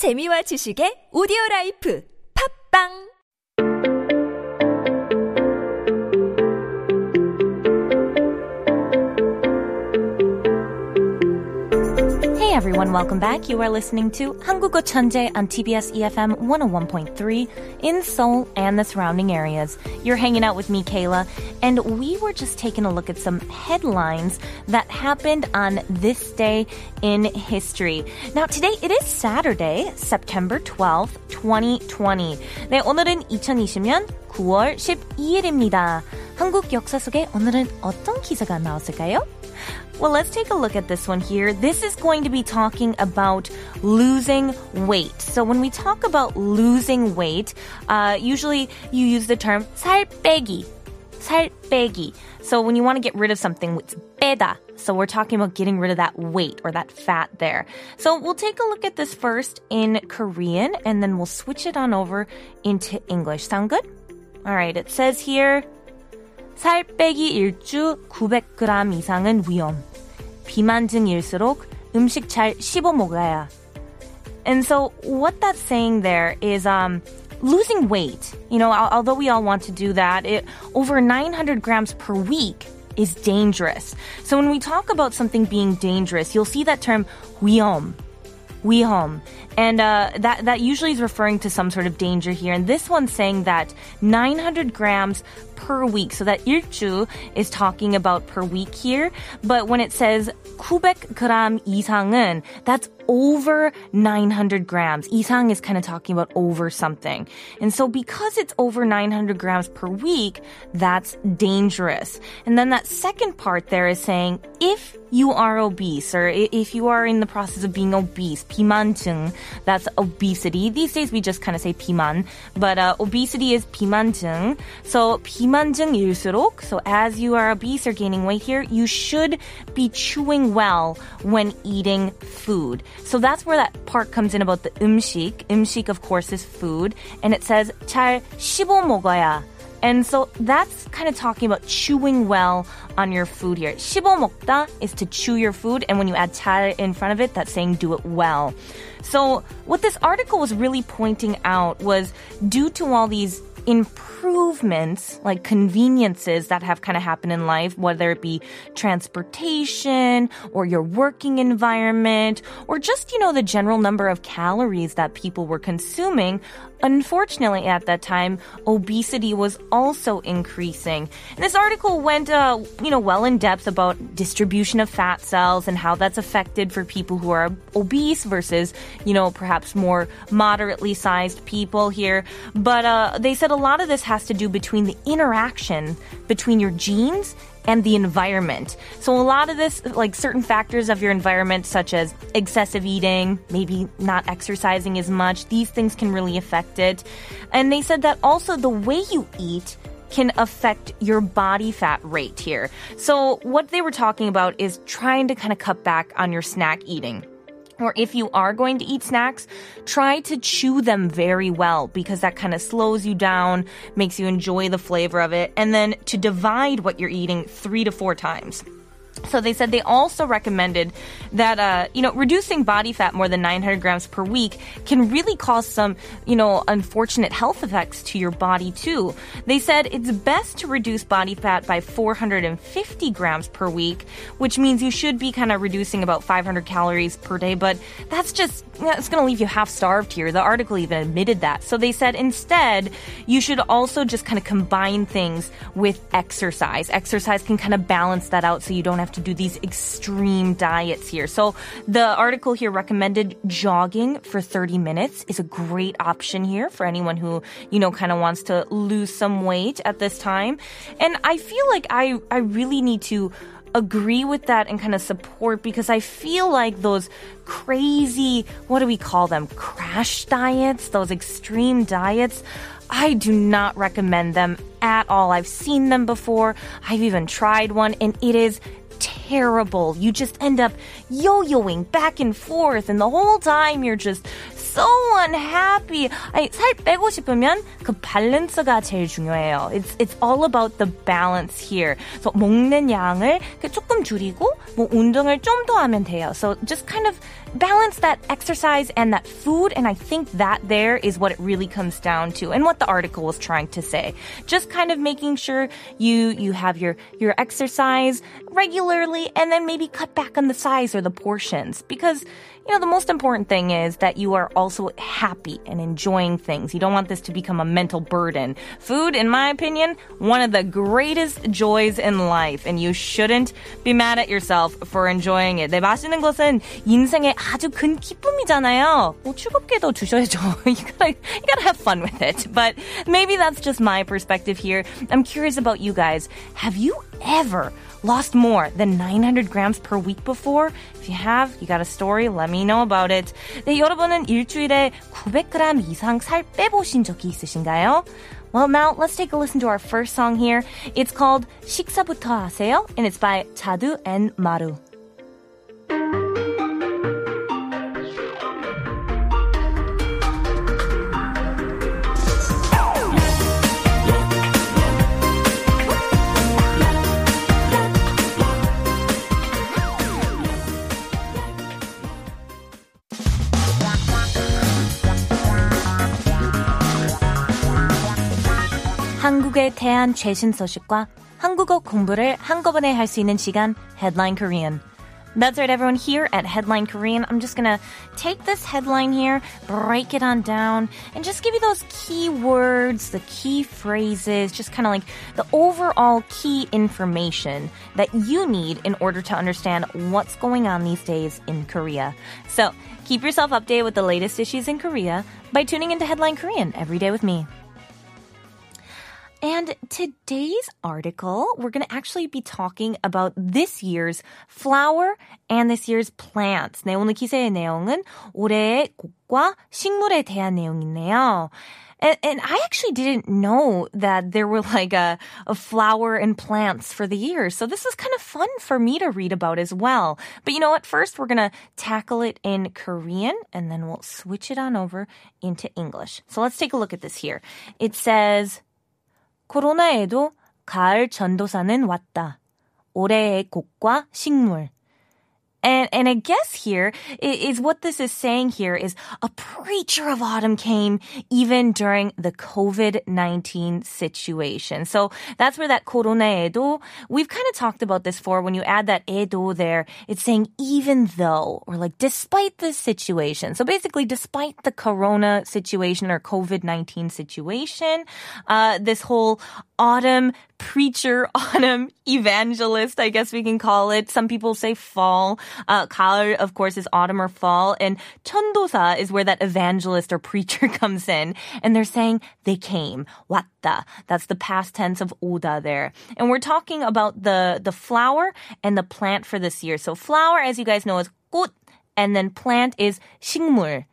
재미와 지식의 오디오 라이프. 팝빵 everyone, welcome back. You are listening to 한국어 천재 on TBS EFM 101.3 in Seoul and the surrounding areas. You're hanging out with me, Kayla, and we were just taking a look at some headlines that happened on this day in history. Now, today it is Saturday, September 12th, 2020. 네, 오늘은 2020년 9월 12일입니다. 한국 역사 속에 오늘은 어떤 기사가 나왔을까요? Well, let's take a look at this one here. This is going to be talking about losing weight. So when we talk about losing weight, uh, usually you use the term 살 빼기. 살 빼기. So when you want to get rid of something, it's 빼다. So we're talking about getting rid of that weight or that fat there. So we'll take a look at this first in Korean and then we'll switch it on over into English. Sound good? All right. It says here, 살 빼기 일주 900g 이상은 위험. 비만증일수록 음식 잘 씹어 먹어야. And so what that's saying there is um losing weight. You know, al- although we all want to do that, it, over 900 grams per week is dangerous. So when we talk about something being dangerous, you'll see that term 위험. 위험. And uh, that, that usually is referring to some sort of danger here. And this one's saying that 900 grams per week. So that 일주 is talking about per week here. But when it says 900g 이상은, that's over 900 grams. 이상 is kind of talking about over something. And so because it's over 900 grams per week, that's dangerous. And then that second part there is saying if you are obese or i- if you are in the process of being obese, 비만증, that's obesity. These days we just kind of say 비만, but uh, obesity is 비만증. So 비만증일수록, so as you are obese or gaining weight here, you should be chewing well when eating food. So that's where that part comes in about the 음식. 음식, of course, is food. And it says 잘 씹어 먹어야. And so that's kind of talking about chewing well on your food here. 씹어 먹다 is to chew your food. And when you add 잘 in front of it, that's saying do it well. So what this article was really pointing out was due to all these improvements, like conveniences that have kind of happened in life, whether it be transportation or your working environment or just, you know, the general number of calories that people were consuming. Unfortunately, at that time, obesity was also increasing. And this article went, uh, you know, well in depth about distribution of fat cells and how that's affected for people who are obese versus, you know, perhaps more moderately sized people here. But uh, they said a lot of this has to do between the interaction between your genes and the environment. So a lot of this, like certain factors of your environment, such as excessive eating, maybe not exercising as much, these things can really affect it. And they said that also the way you eat can affect your body fat rate here. So what they were talking about is trying to kind of cut back on your snack eating or if you are going to eat snacks, try to chew them very well because that kind of slows you down, makes you enjoy the flavor of it, and then to divide what you're eating three to four times. So they said they also recommended that, uh, you know, reducing body fat more than 900 grams per week can really cause some, you know, unfortunate health effects to your body too. They said it's best to reduce body fat by 450 grams per week, which means you should be kind of reducing about 500 calories per day, but that's just, it's going to leave you half starved here. The article even admitted that. So they said instead, you should also just kind of combine things with exercise. Exercise can kind of balance that out so you don't have to do these extreme diets here. So the article here recommended jogging for 30 minutes is a great option here for anyone who, you know, kind of wants to lose some weight at this time. And I feel like I, I really need to agree with that and kind of support because I feel like those crazy, what do we call them? Crash diets, those extreme diets. I do not recommend them at all. I've seen them before. I've even tried one and it is terrible. You just end up yo-yoing back and forth and the whole time you're just so unhappy. 아니, 살 빼고 싶으면 그 밸런스가 제일 중요해요. It's, it's all about the balance here. So 먹는 양을 조금 줄이고 뭐 운동을 좀 더 하면 돼요. So just kind of balance that exercise and that food. And I think that there is what it really comes down to and what the article was trying to say. Just kind of making sure you, you have your, your exercise regularly and then maybe cut back on the size or the portions because you know, the most important thing is that you are also happy and enjoying things. You don't want this to become a mental burden. Food, in my opinion, one of the greatest joys in life, and you shouldn't be mad at yourself for enjoying it. 네, 맛있는 것은 인생의 아주 큰 기쁨이잖아요. 뭐 즐겁게도 주셔야죠. you gotta, you gotta have fun with it. But maybe that's just my perspective here. I'm curious about you guys. Have you ever lost more than 900 grams per week before? If you have, you got a story, let me know about it. 네, 여러분은 일주일에 900g 이상 살 빼보신 적이 있으신가요? Well, now let's take a listen to our first song here. It's called 식사부터 하세요, and it's by 자두 and 마 한국에 대한 최신 소식과 한국어 공부를 한꺼번에 할 수 있는 시간 Headline Korean. That's right, everyone. Here at Headline Korean, I'm just gonna take this headline here, break it on down, and just give you those key words, the key phrases, just kind of like the overall key information that you need in order to understand what's going on these days in Korea. So keep yourself updated with the latest issues in Korea by tuning into Headline Korean every day with me. And today's article, we're going to actually be talking about this year's flower and this year's plants. 네, 오늘 기사의 내용은 올해의 꽃과 식물에 대한 내용이네요. And, and, I actually didn't know that there were like a, a flower and plants for the year. So this is kind of fun for me to read about as well. But you know what? First, we're going to tackle it in Korean and then we'll switch it on over into English. So let's take a look at this here. It says, 코로나에도 가을 전도사는 왔다. 올해의 꽃과 식물. And and I guess here is what this is saying here is a preacher of autumn came even during the COVID-19 situation. So that's where that corona edo, we've kind of talked about this before when you add that edo there, it's saying even though or like despite the situation. So basically despite the corona situation or COVID-19 situation, uh, this whole autumn preacher, autumn evangelist, I guess we can call it. Some people say fall. Uh, 가을, of course, is autumn or fall. And 전도사 is where that evangelist or preacher comes in. And they're saying they came. 왔다. That's the past tense of 오다 there. And we're talking about the, the flower and the plant for this year. So flower, as you guys know, is 꽃 and then plant is 식물.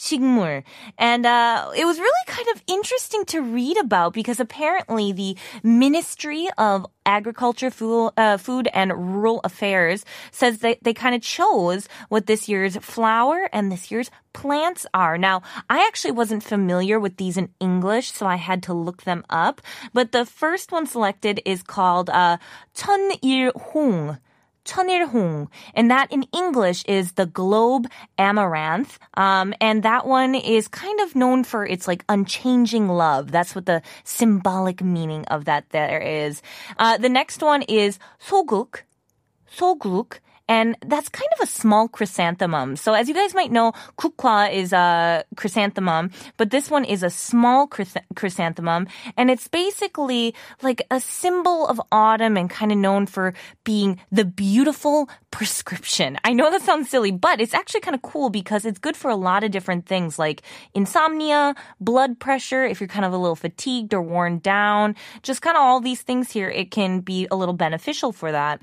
식물. And uh, it was really kind of interesting to read about because apparently the Ministry of Agriculture, Food, uh, Food and Rural Affairs says that they kind of chose what this year's flower and this year's plants are. Now, I actually wasn't familiar with these in English, so I had to look them up. But the first one selected is called uh, 천일홍. 천일홍. And that in English is the globe amaranth. Um, and that one is kind of known for its like unchanging love. That's what the symbolic meaning of that there is. Uh, the next one is 소국. 소국. And that's kind of a small chrysanthemum. So as you guys might know, kukwa is a chrysanthemum, but this one is a small chrysanthemum. And it's basically like a symbol of autumn and kind of known for being the beautiful prescription. I know that sounds silly, but it's actually kind of cool because it's good for a lot of different things like insomnia, blood pressure, if you're kind of a little fatigued or worn down, just kind of all these things here, it can be a little beneficial for that.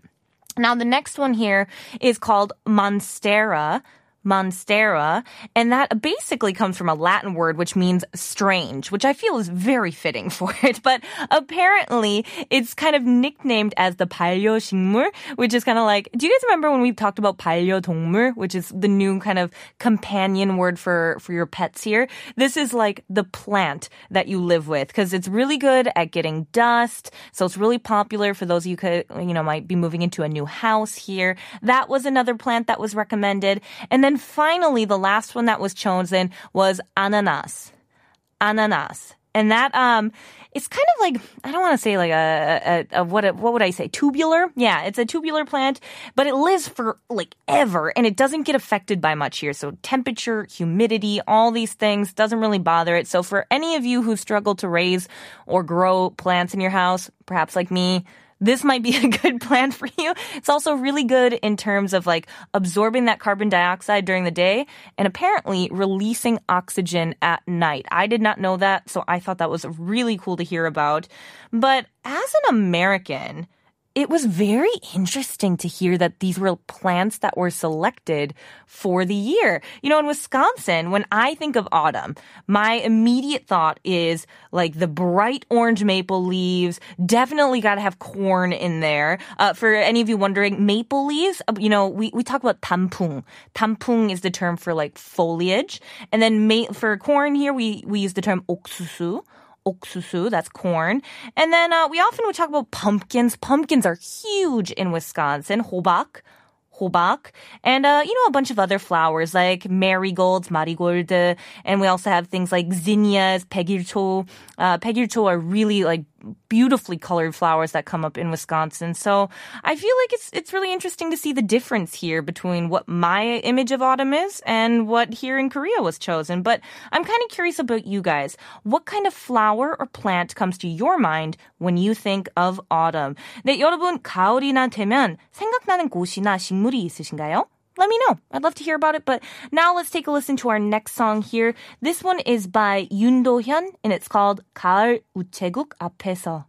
Now, the next one here is called Monstera, monstera, and that basically comes from a Latin word which means strange, which I feel is very fitting for it. But apparently, it's kind of nicknamed as the 반려식물, which is kind of like, do you guys remember when we talked about 반려동물, which is the new kind of companion word for, for your pets here? This is like the plant that you live with because it's really good at getting dust. So it's really popular for those of you could, you know, might be moving into a new house here. That was another plant that was recommended. And then then finally, the last one that was chosen was ananas. Ananas. And that, um, it's kind of like I don't want to say like a, a, a what a, what would I say tubular? Yeah, it's a tubular plant, but it lives for like ever, and it doesn't get affected by much here. So temperature, humidity, all these things doesn't really bother it. So for any of you who struggle to raise or grow plants in your house, perhaps like me, this might be a good plan for you. It's also really good in terms of like absorbing that carbon dioxide during the day and apparently releasing oxygen at night. I did not know that, so I thought that was really cool to hear about. But as an American, it was very interesting to hear that these were plants that were selected for the year. You know, in Wisconsin, when I think of autumn, my immediate thought is like the bright orange maple leaves. Definitely got to have corn in there. Uh, for any of you wondering, maple leaves, uh, you know, we, we talk about tampung. Tampung is the term for like foliage. And then ma- for corn here, we, we use the term 옥수수 oksusu, that's corn. And then uh, we often would talk about pumpkins. Pumpkins are huge in Wisconsin. Hobak, hobak, and uh, you know a bunch of other flowers like marigolds, marigold, and we also have things like zinnias, pegircho. Uh, are really like beautifully colored flowers that come up in Wisconsin. So I feel like it's it's really interesting to see the difference here between what my image of autumn is and what here in Korea was chosen. But I'm kind of curious about you guys. What kind of flower or plant comes to your mind when you think of autumn? 네, 여러분 가을이나 되면 생각나는 곳이나 식물이 있으신가요? let me know. I'd love to hear about it. But now let's take a listen to our next song here. This one is by Yoon Do Hyun and it's called 가을 우체국 앞에서.